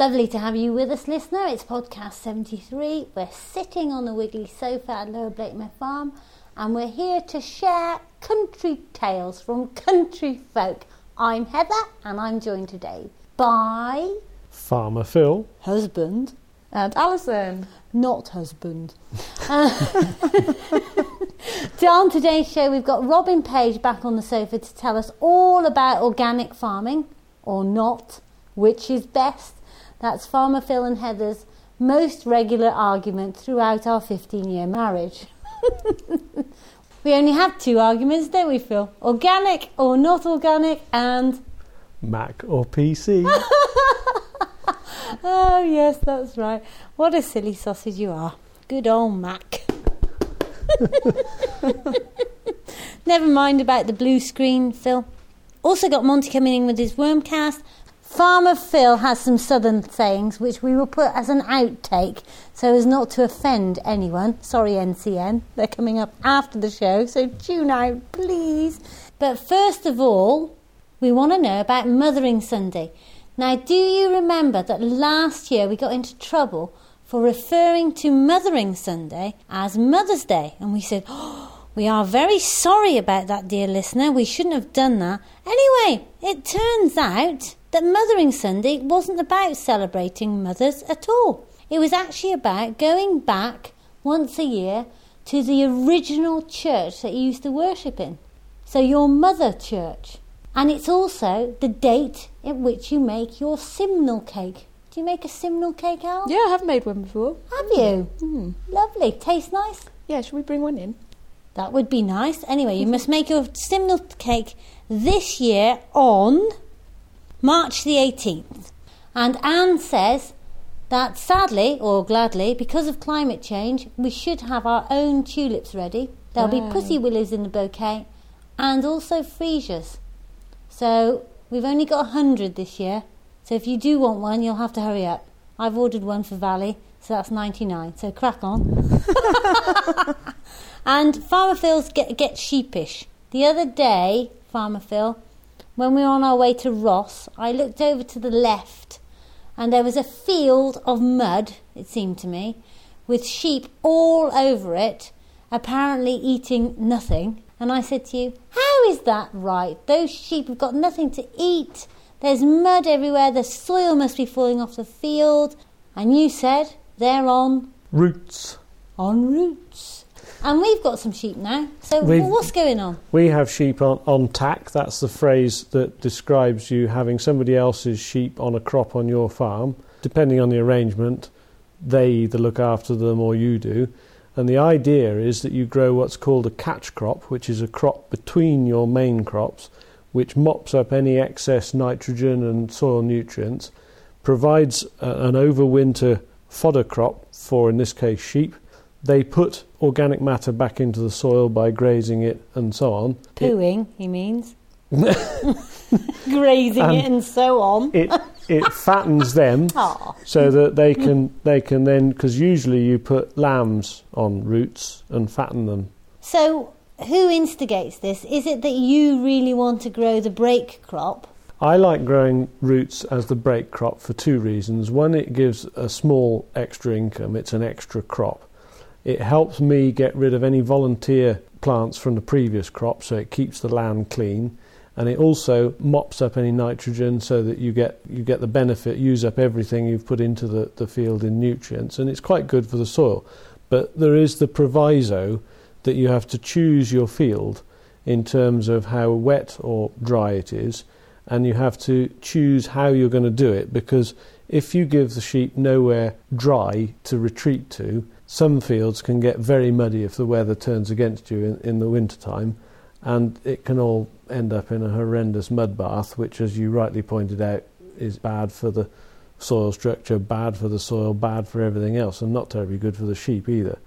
Lovely to have you with us, listener. It's podcast 73. We're sitting on the wiggly sofa at Lower Blakemere Farm and we're here to share country tales from country folk. I'm Heather and I'm joined today by Farmer Phil. husband, And Alison. not husband. So on today's show, we've got Robin Page back on the sofa to tell us all about organic farming or not, which is best. That's Farmer Phil and Heather's most regular argument throughout our 15 year marriage. we only have two arguments, don't we, Phil? Organic or not organic, and Mac or PC. oh, yes, that's right. What a silly sausage you are. Good old Mac. Never mind about the blue screen, Phil. Also got Monty coming in with his wormcast. Farmer Phil has some southern sayings which we will put as an outtake so as not to offend anyone. Sorry, NCN. They're coming up after the show, so tune out, please. But first of all, we want to know about Mothering Sunday. Now, do you remember that last year we got into trouble for referring to Mothering Sunday as Mother's Day? And we said, oh, we are very sorry about that, dear listener. We shouldn't have done that. Anyway, it turns out that Mothering Sunday wasn't about celebrating mothers at all. It was actually about going back once a year to the original church that you used to worship in. So, your mother church. And it's also the date at which you make your simnel cake. Do you make a simnel cake, Al? Yeah, I have made one before. Have you? Hmm. Lovely. Tastes nice? Yeah, should we bring one in? That would be nice. Anyway, you must make your simnel cake this year on March the 18th. And Anne says that sadly or gladly, because of climate change, we should have our own tulips ready. There'll Wow. be pussy willows in the bouquet and also freesias. So we've only got a hundred this year. So if you do want one, you'll have to hurry up. I've ordered one for Valley, so that's 99. So crack on. And Farmer Phil's get, get sheepish. The other day, Farmer Phil, when we were on our way to Ross, I looked over to the left and there was a field of mud, it seemed to me, with sheep all over it, apparently eating nothing. And I said to you, How is that right? Those sheep have got nothing to eat. There's mud everywhere. The soil must be falling off the field. And you said, They're on Roots. on roots. And we've got some sheep now. So We've- what's going on? We have sheep on, on tack. That's the phrase that describes you having somebody else's sheep on a crop on your farm. Depending on the arrangement, they either look after them or you do. And the idea is that you grow what's called a catch crop, which is a crop between your main crops, which mops up any excess nitrogen and soil nutrients, provides a, an overwinter fodder crop for, in this case, sheep. They put organic matter back into the soil by grazing it and so on. It- he means. Grazing Um, it and so on. it it fattens them Ah, so that they can they can then because usually you put lambs on roots and fatten them. so who instigates this? Is it that you really want to grow the break crop? I like growing roots as the break crop for two reasons. One, it gives a small extra income. It's an extra crop. It helps me get rid of any volunteer plants from the previous crop, so it keeps the land clean. And it also mops up any nitrogen so that you get you get the benefit, use up everything you've put into the, the field in nutrients, and it's quite good for the soil. But there is the proviso that you have to choose your field in terms of how wet or dry it is, and you have to choose how you're going to do it because if you give the sheep nowhere dry to retreat to, some fields can get very muddy if the weather turns against you in, in the winter time, and it can all end up in a horrendous mud bath, which, as you rightly pointed out, is bad for the soil structure, bad for the soil, bad for everything else, and not terribly good for the sheep either.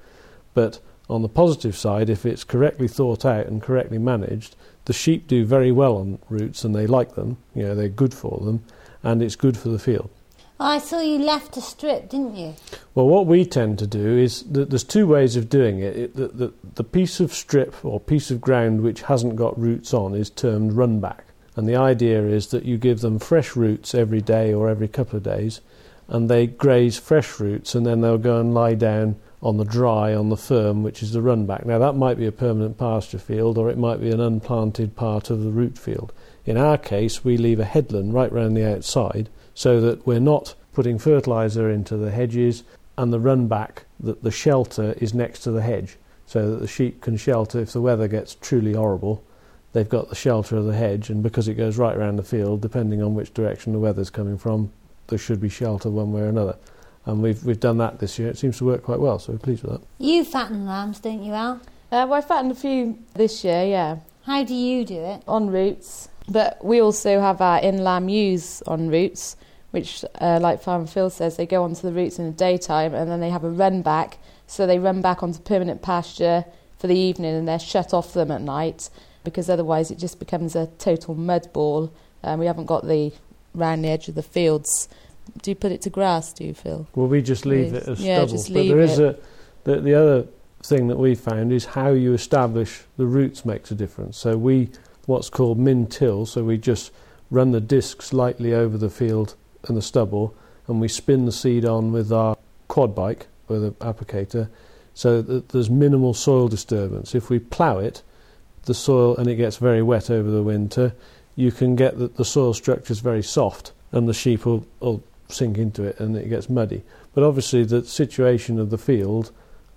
But on the positive side, if it's correctly thought out and correctly managed, the sheep do very well on roots and they like them. You know, they're good for them, and it's good for the field. Oh, I saw you left a strip, didn't you? Well, what we tend to do is that there's two ways of doing it. it the, the, the piece of strip or piece of ground which hasn't got roots on is termed run back. And the idea is that you give them fresh roots every day or every couple of days, and they graze fresh roots and then they'll go and lie down on the dry, on the firm, which is the run back. Now, that might be a permanent pasture field or it might be an unplanted part of the root field. In our case, we leave a headland right round the outside so that we're not putting fertiliser into the hedges and the run back, that the shelter is next to the hedge so that the sheep can shelter if the weather gets truly horrible. They've got the shelter of the hedge, and because it goes right around the field, depending on which direction the weather's coming from, there should be shelter one way or another. And we've we've done that this year. It seems to work quite well, so we're pleased with that. You fatten lambs, don't you, Al? Uh, well, I fattened a few this year, yeah, How do you do it? on roots. But we also have our in lamb ewes on roots, which, uh, like Farmer Phil says, they go onto the roots in the daytime and then they have a run back. So they run back onto permanent pasture for the evening and they're shut off them at night because otherwise it just becomes a total mud ball. And we haven't got the round the edge of the fields. Do you put it to grass, do you, Phil? Well, we just leave it as Yeah, stubble. just but leave there is a the, the other thing that we found is how you establish the roots makes a difference. So we what's called min till. So we just run the discs lightly over the field and the stubble, and we spin the seed on with our quad bike with an applicator, so that there's minimal soil disturbance. If we plough it, the soil and it gets very wet over the winter, you can get that the soil structure is very soft, and the sheep will, will sink into it, and it gets muddy. But obviously, the situation of the field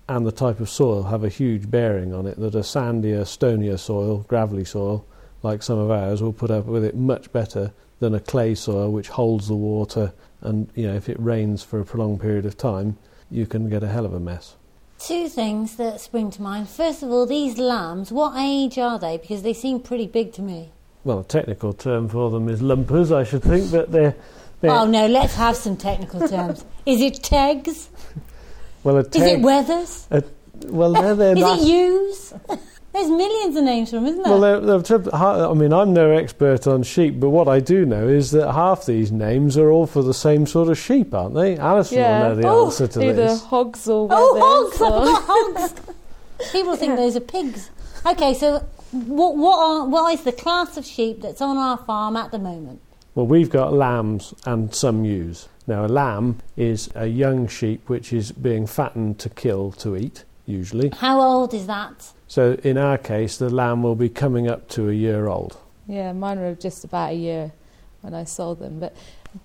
and the type of soil have a huge bearing on it. That a sandier, stonier soil, gravelly soil, like some of ours, will put up with it much better than a clay soil which holds the water. And you know, if it rains for a prolonged period of time, you can get a hell of a mess. Two things that spring to mind. First of all, these lambs, what age are they? Because they seem pretty big to me. Well, a technical term for them is lumpers, I should think, but they're. they're Oh no, let's have some technical terms. Is it tegs? well, a Is it weathers? well, they're, they're Is it ewes? There's millions of names for them, isn't there? Well, they're, they're, I mean, I'm no expert on sheep, but what I do know is that half these names are all for the same sort of sheep, aren't they? Alison Yeah. will know the Oh, answer to oh, Either this. hogs or oh, hogs! I've or- got hogs. People think those are pigs. Okay, so what what are what is the class of sheep that's on our farm at the moment? Well, we've got lambs and some ewes. Now, a lamb is a young sheep which is being fattened to kill to eat, usually. How old is that? So, in our case, the lamb will be coming up to a year old. Yeah, mine were just about a year when I sold them. But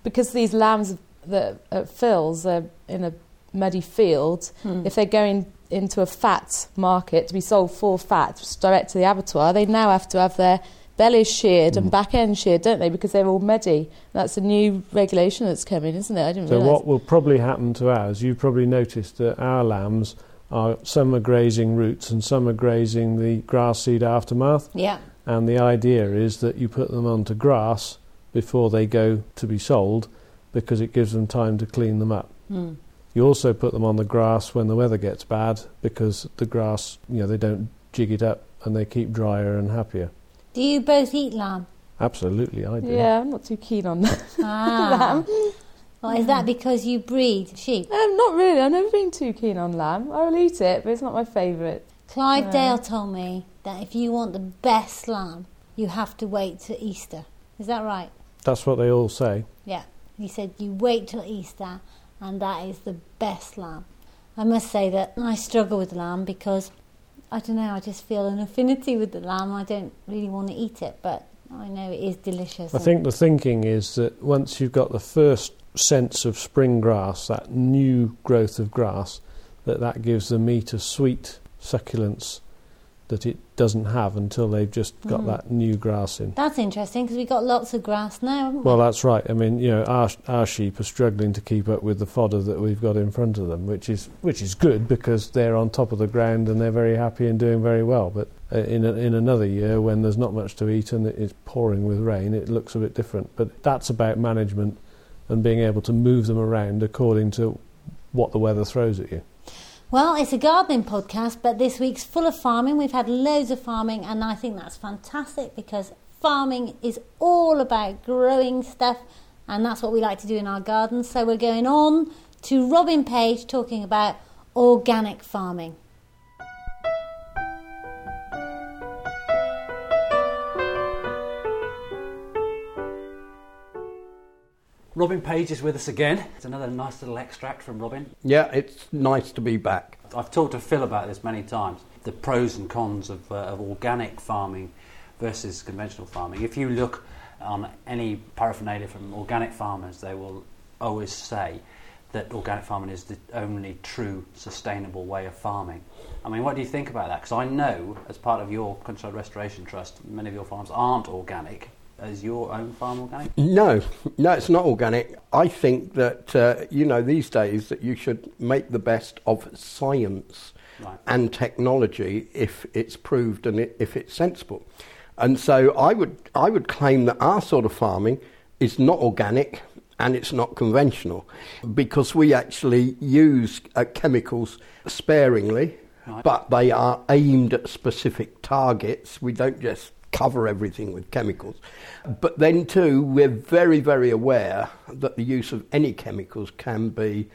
because these lambs that at Phil's are in a muddy field, Hmm. if they're going into a fat market to be sold for fat just direct to the abattoir, they now have to have their bellies sheared Mm. and back end sheared, don't they? Because they're all muddy. That's a new regulation that's coming, isn't it? I didn't So, realise. what will probably happen to ours, you've probably noticed that our lambs are some are grazing roots and some are grazing the grass seed aftermath. Yeah. And the idea is that you put them onto grass before they go to be sold because it gives them time to clean them up. Hmm. You also put them on the grass when the weather gets bad because the grass, you know, they don't jig it up and they keep drier and happier. Do you both eat lamb? Absolutely, I do. Yeah, I'm not too keen on that. Ah. Well, is that because you breed sheep? um, not really. I've never been too keen on lamb. I'll eat it, but it's not my favourite. Clive Yeah. Dale told me that if you want the best lamb, you have to wait till Easter. Is that right? That's what they all say. Yeah. He said you wait till Easter, and that is the best lamb. I must say that I struggle with lamb because I don't know. I just feel an affinity with the lamb. I don't really want to eat it, but I know it is delicious. I think the thinking is that once you've got the first sense of spring grass, that new growth of grass, that that gives the meat a sweet succulence that it doesn't have until they've just got Mhm. that new grass in. that's interesting because we've got lots of grass now. Haven't we? Well, that's right. I mean, you know, our our sheep are struggling to keep up with the fodder that we've got in front of them, which is which is good because they're on top of the ground and they're very happy and doing very well. But uh, in a, in another year, when there's not much to eat and it's pouring with rain, it looks a bit different. But that's about management and being able to move them around according to what the weather throws at you. Well, it's a gardening podcast, but this week's full of farming. We've had loads of farming, and I think that's fantastic because farming is all about growing stuff, and that's what we like to do in our gardens. So we're going on to Robin Page talking about organic farming. Robin Page is with us again. It's another nice little extract from Robin. Yeah, it's nice to be back. I've talked to Phil about this many times the pros and cons of, uh, of organic farming versus conventional farming. If you look on any paraphernalia from organic farmers, they will always say that organic farming is the only true sustainable way of farming. I mean, what do you think about that? Because I know, as part of your Countryside Restoration Trust, many of your farms aren't organic. Is your own farm organic? No, no, it's not organic. I think that uh, you know these days that you should make the best of science Right. and technology if it's proved and if it's sensible. And so I would I would claim that our sort of farming is not organic and it's not conventional because we actually use uh, chemicals sparingly, Right. but they are aimed at specific targets. We don't just cover everything with chemicals. But then, too, we're very, very aware that the use of any chemicals can be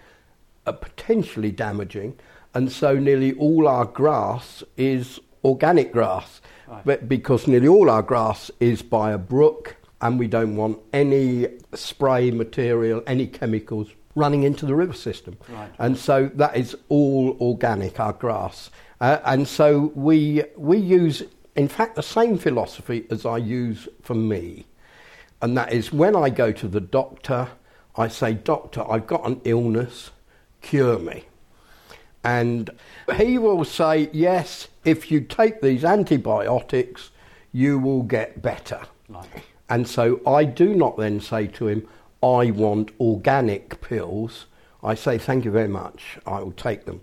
uh, potentially damaging, and so nearly all our grass is organic grass, Right. but because nearly all our grass is by a brook, and we don't want any spray material, any chemicals running into the river system. Right. And so that is all organic, our grass. Uh, and so we, we use, in fact, the same philosophy as I use for me. And that is when I go to the doctor, I say, Doctor, I've got an illness, cure me. And he will say, Yes, if you take these antibiotics, you will get better. Right. And so I do not then say to him, I want organic pills. I say, thank you very much, I will take them.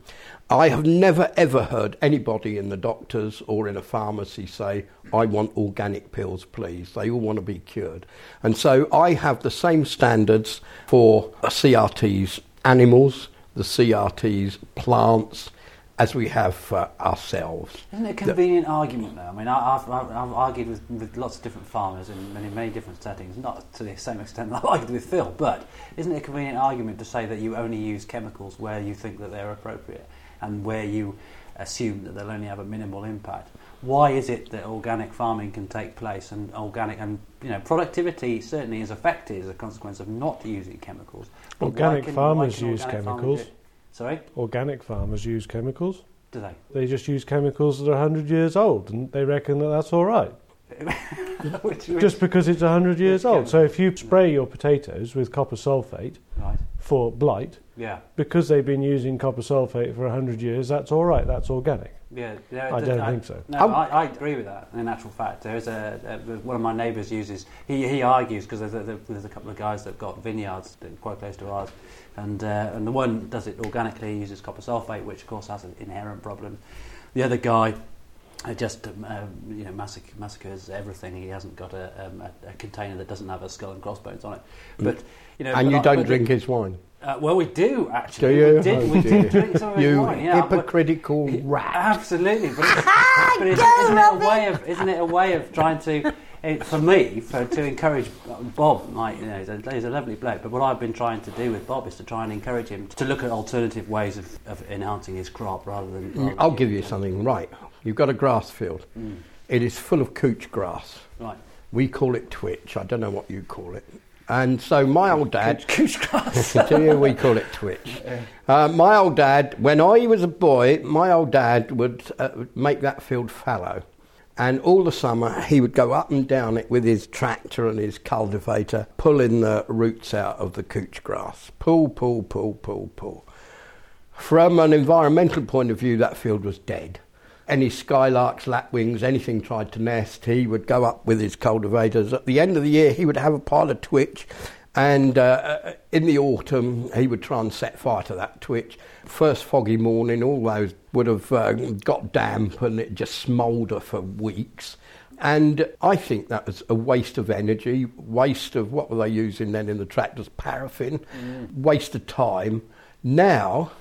I have never ever heard anybody in the doctors or in a pharmacy say, I want organic pills, please. They all want to be cured. And so I have the same standards for CRT's animals, the CRT's plants, as we have for ourselves. Isn't it a convenient argument, though? I mean, I, I've argued with, with lots of different farmers in many, many different settings, not to the same extent that I've argued with Phil, but isn't it a convenient argument to say that you only use chemicals where you think that they're appropriate and where you assume that they'll only have a minimal impact? Why is it that organic farming can take place and organic and you know productivity certainly is affected as a consequence of not using chemicals? But Organic can- farmers can use chemicals. it? Sorry, Organic farmers use chemicals. do they? They just use chemicals that are 100 years old and they reckon that that's all right. Which, which, Just because it's 100 years old. So if you spray your potatoes with copper sulfate right, for blight, yeah. because they've been using copper sulfate for 100 years, that's all right. That's organic. Yeah, I don't think so. No, Um, I, I agree with that. In actual fact, there is a, a one of my neighbours uses. He, he argues because there's a, there's a couple of guys that've got vineyards quite close to ours, and uh, and the one does it organically, uses copper sulfate, which of course has an inherent problem. The other guy. Uh, just um, um, you know massacre, massacres everything. He hasn't got a, um, a, a container that doesn't have a skull and crossbones on it. But you know, And you I- don't but- drink his wine. Uh, well, we do actually. Do you? We did, Oh, we did drink some of his You wine. Yeah, but- hypocritical rat. Absolutely, but, it's, but it's, isn't it a way of isn't it a way of trying to, eh, for me, for to encourage Bob? Like you know, he's a, he's a lovely bloke. But what I've been trying to do with Bob is to try and encourage him to look at alternative ways of, of enhancing his crop rather than. rather I'll give you something right. You've got a grass field. Mm, It is full of couch grass. right. We call it twitch. I don't know what you call it. And so my old dad, Goose grass. to you we call it twitch. Uh, my old dad, when I was a boy, my old dad would uh, make that field fallow. And all the summer he would go up and down it with his tractor and his cultivator, pulling the roots out of the couch grass. Pull, pull, pull, pull, pull. From an environmental point of view, that field was dead. Any skylarks, lapwings, anything tried to nest, he would go up with his cultivators. At the end of the year, he would have a pile of twitch, and uh, in the autumn, he would try and set fire to that twitch. First foggy morning, all those would have uh, got damp and it just smoulder for weeks. And I think that was a waste of energy, waste of what were they using then in the tractors? Paraffin, waste of time. Now,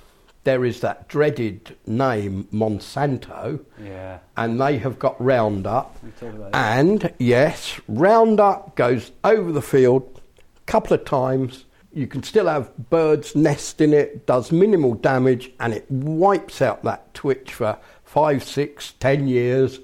there is that dreaded name Monsanto, Yeah. and they have got Roundup. And yes, Roundup goes over the field couple of times. You can still have birds nest in it, does minimal damage, and it wipes out that twitch for five, six, ten years.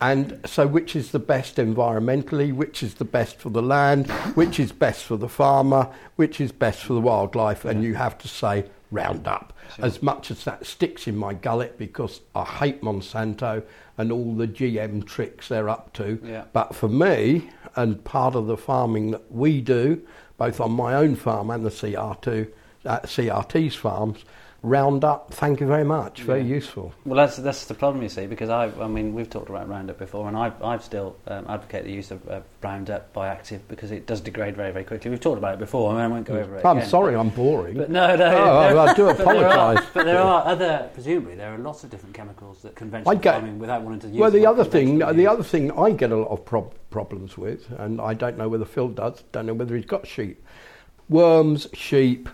And so, which is the best environmentally, which is the best for the land, which is best for the farmer, which is best for the wildlife, and you have to say Roundup. Sure. As much as that sticks in my gullet because I hate Monsanto and all the GM tricks they're up to. Yeah. But for me, and part of the farming that we do, both on my own farm and the CR2, uh, CRT's farms, Roundup, thank you very much, very Yeah. useful. Well, that's that's the problem you see because I I mean we've talked about Roundup before, and I I've still um, advocate the use of uh, Roundup Biactive because it does degrade very very quickly. We've talked about it before, and I won't go over it. I'm again, sorry, but- I'm boring. But no, no. Oh, there- I do but there are- apologise. But there are other, presumably, there are lots of different chemicals that conventional get- farming, without wanting to use. Well, the other thing, the use. other thing I get a lot of prob- problems with, and I don't know whether Phil does, don't know whether he's got sheep. Worms, sheep,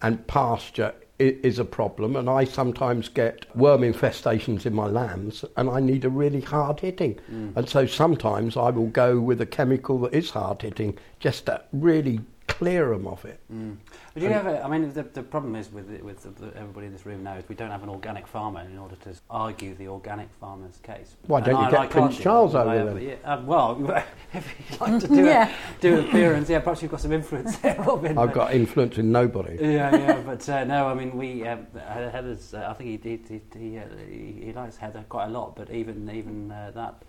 and pasture is a problem, and I sometimes get worm infestations in my lambs, and I need a really hard hitting. Mm. And so sometimes I will go with a chemical that is hard hitting just to really clear them of it. Mm. But do you have a, I mean, the, the problem is with, with the, the, everybody in this room now is we don't have an organic farmer in order to argue the organic farmer's case. Why don't you I- get I Prince. Charles over have- then? Yeah, uh, well, if you'd like to do, Yeah. a, do an appearance, yeah, perhaps you've got some influence there, Robin. I've got influence in nobody. yeah, yeah, but uh, no, I mean, we um, Heather's. Uh, I think he he he, he, uh, he he likes Heather quite a lot, but even even uh, that.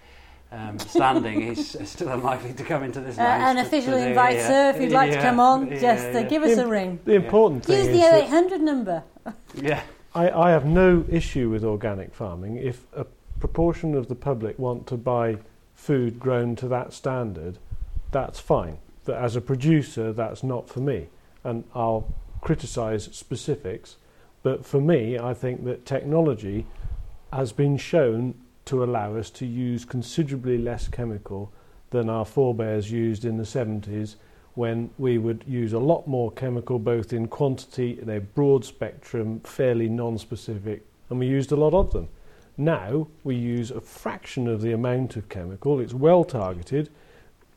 Um, standing, he's still unlikely to come into this. Uh, lounge and to- to officially invite yeah, her if you'd like to come on. yeah, just uh, yeah. give us a ring. The important thing Use is the that 0800 number. Yeah, I, I have no issue with organic farming if a proportion of the public want to buy food grown to that standard. That's fine. But as a producer, that's not for me, and I'll criticise specifics. But for me, I think that technology has been shown to allow us to use considerably less chemical than our forebears used in the 70s when we would use a lot more chemical both in quantity and a broad spectrum, fairly non-specific, and we used a lot of them. Now we use a fraction of the amount of chemical. It's well targeted.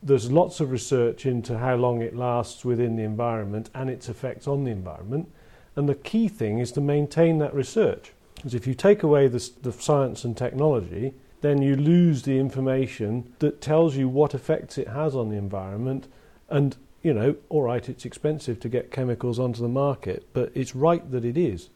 There's lots of research into how long it lasts within the environment and its effects on the environment. And the key thing is to maintain that research. Because if you take away the, the science and technology, then you lose the information that tells you what effects it has on the environment. And, you know, all right, it's expensive to get chemicals onto the market, but it's right that it is.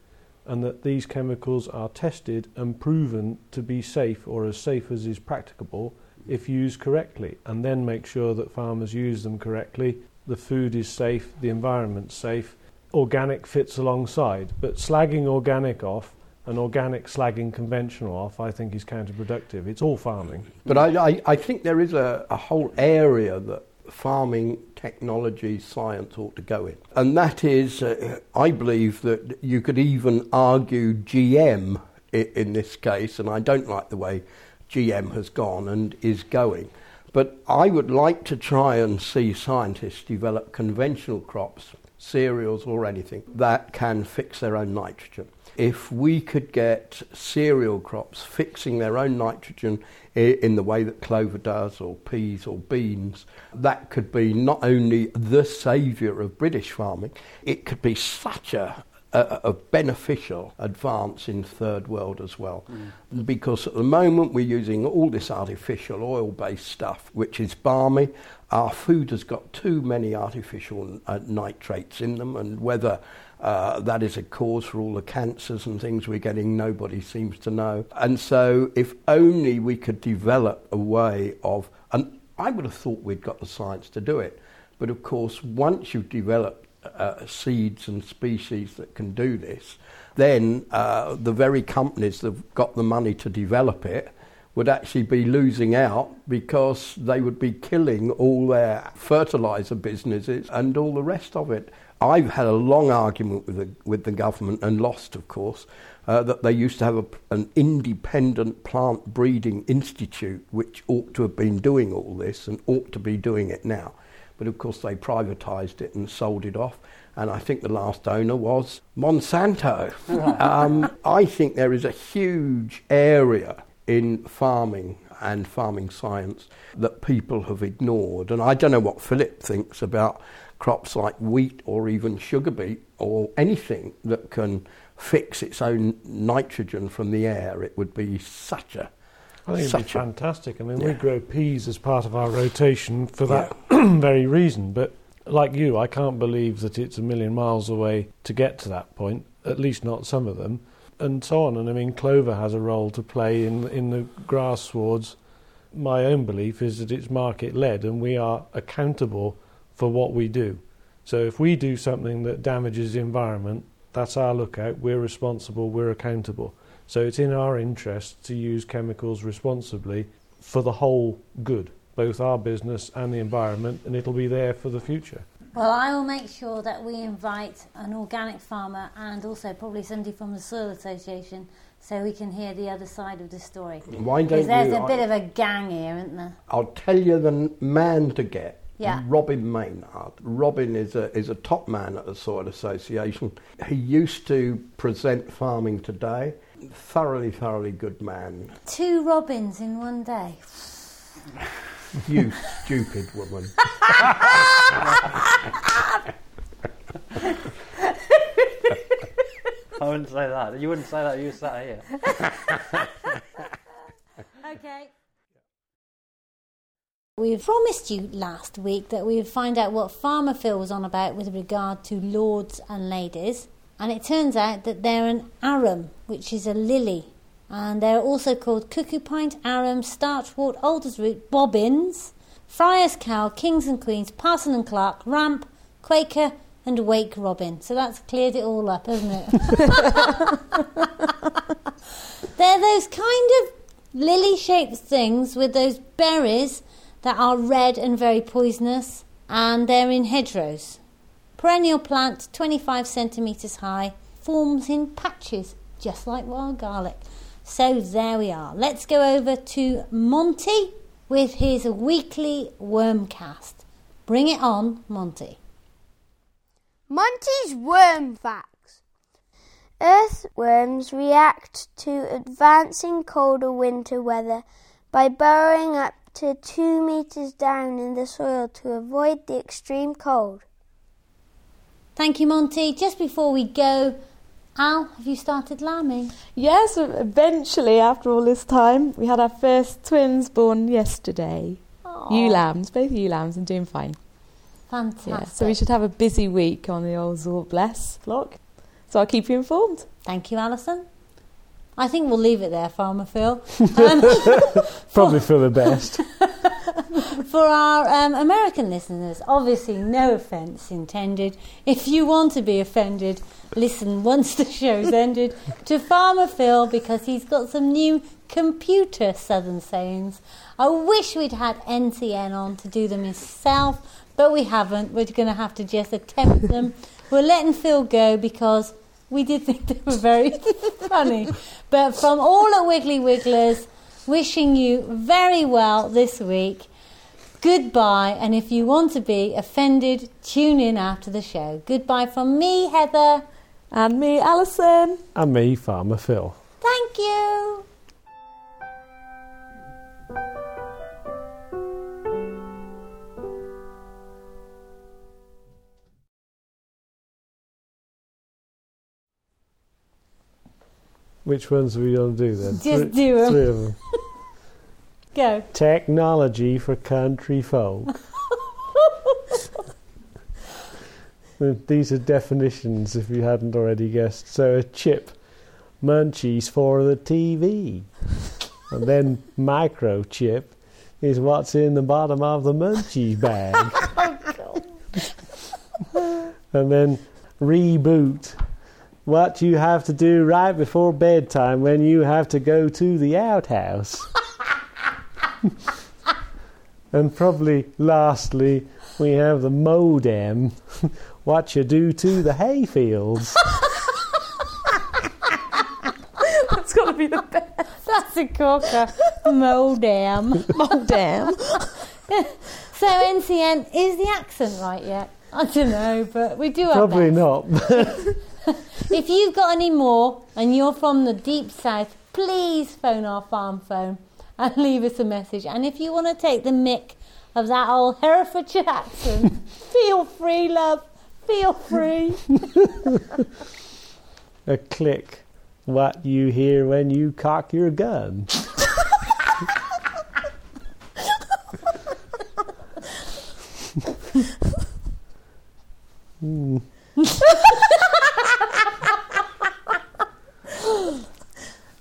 And that these chemicals are tested and proven to be safe or as safe as is practicable if used correctly. And then make sure that farmers use them correctly, the food is safe, the environment's safe, organic fits alongside. But slagging organic off and organic slagging conventional off, I think, is counterproductive. It's all farming. But I, I, I think there is a, a whole area that farming technology science ought to go in. And that is, uh, I believe that you could even argue GM i- in this case, and I don't like the way GM has gone and is going. But I would like to try and see scientists develop conventional crops, cereals or anything, that can fix their own nitrogen. If we could get cereal crops fixing their own nitrogen in the way that clover does, or peas or beans, that could be not only the saviour of British farming, it could be such a, a, a beneficial advance in third world as well. Because at the moment we're using all this artificial oil based stuff, which is barmy. Our food has got too many artificial uh, nitrates in them, and whether uh, that is a cause for all the cancers and things we're getting, nobody seems to know. And so, if only we could develop a way of, and I would have thought we'd got the science to do it, but of course, once you've developed uh, seeds and species that can do this, then uh, the very companies that have got the money to develop it would actually be losing out because they would be killing all their fertilizer businesses and all the rest of it. I've had a long argument with the, with the government and lost, of course, uh, that they used to have a, an independent plant breeding institute which ought to have been doing all this and ought to be doing it now. But of course, they privatised it and sold it off. And I think the last owner was Monsanto. um, I think there is a huge area in farming and farming science that people have ignored. And I don't know what Philip thinks about crops like wheat or even sugar beet or anything that can fix its own nitrogen from the air. It would be such a I think it'd be fantastic. I mean, we grow peas as part of our rotation for that very reason. But like you, I can't believe that it's a million miles away to get to that point. At least not some of them, and so on. And I mean, clover has a role to play in in the grass swards. My own belief is that it's market led, and we are accountable for what we do. So if we do something that damages the environment, that's our lookout. We're responsible. We're accountable. So it's in our interest to use chemicals responsibly for the whole good, both our business and the environment, and it'll be there for the future. Well, I will make sure that we invite an organic farmer and also probably somebody from the Soil Association so we can hear the other side of the story. Why don't Because there's you? a bit of a gang here, isn't there? I'll tell you the man to get. Yeah. Robin Maynard. Robin is a is a top man at the Soil Association. He used to present Farming Today. Thoroughly, thoroughly good man. Two robins in one day. You stupid woman. I wouldn't say that. You wouldn't say that. You sat here. Okay. We promised you last week that we would find out what Farmer Phil was on about with regard to lords and ladies. And it turns out that they're an arum, which is a lily. And they're also called cuckoo pint, arum, starchwort, adder's root, bobbins, friar's cowl, kings and queens, parson and clerk, ramp, quaker, and wake robin. So that's cleared it all up, hasn't it? They're those kind of lily shaped things with those berries that are red and very poisonous, and they're in hedgerows. Perennial plant, 25 centimetres high, forms in patches, just like wild garlic. So there we are. Let's go over to Monty with his weekly wormcast. Bring it on, Monty. Monty's Worm Facts. Earthworms react to advancing colder winter weather by burrowing up to two meters down in the soil to avoid the extreme cold. Thank you, Monty. Just before we go, Al, have you started lambing? Yes, eventually, after all this time, we had our first twins born yesterday. Ewe lambs, both ewe lambs, and doing fine. Fantastic. Yeah, so we should have a busy week on the old Zor Bless flock. So I'll keep you informed. Thank you, Alison. I think we'll leave it there, Farmer Phil. Um, Probably for the best. for our um, American listeners, obviously, no offence intended. If you want to be offended, listen once the show's ended to Farmer Phil because he's got some new computer Southern sayings. I wish we'd had NCN on to do them himself, but we haven't. We're going to have to just attempt them. We're letting Phil go because we did think they were very funny. But from all at Wiggly Wigglers, wishing you very well this week. Goodbye, and if you want to be offended, tune in after the show. Goodbye from me, Heather. And me, Alison. and me, Farmer Phil. Thank you. Which ones are we going to do then? Just Three- do 'em. Three of them. Go. Technology for country folk. These are definitions, if you hadn't already guessed. So a chip, munchies for the TV, and then microchip is what's in the bottom of the munchies bag. Oh, and then reboot, what you have to do right before bedtime when you have to go to the outhouse. and probably lastly, we have the modem, what you do to the hayfields. That's got to be the best. That's a corker. Modem. Modem. So NCN, is the accent right yet? I don't know, but we do our Probably best. not. If you've got any more and you're from the deep south, please phone our farm phone and leave us a message. And if you want to take the mick of that old Herefordshire accent, feel free, love. Feel free. a click. What you hear when you cock your gun. mm.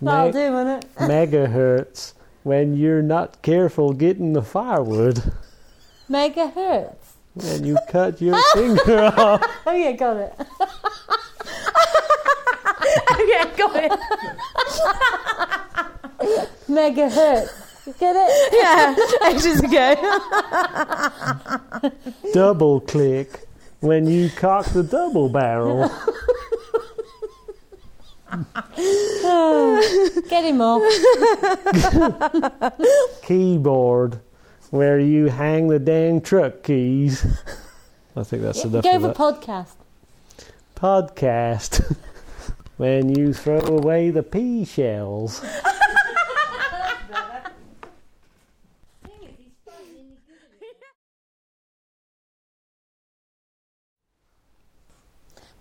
That'll Me- do, won't it? Megahertz when you're not careful getting the firewood Megahertz. and you cut your finger off. Oh yeah, got it. oh yeah, got it. Megahertz. You Get it? Yeah, ages ago. Double click when you cock the double barrel. Get him off. Keyboard where you hang the dang truck keys. I think that's enough Go for that. podcast. Podcast when you throw away the pea shells.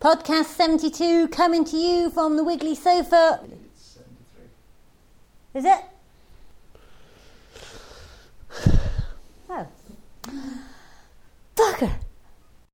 Podcast 72 coming to you from the Wiggly Sofa. It's 73. Is it? Oh. Fucker!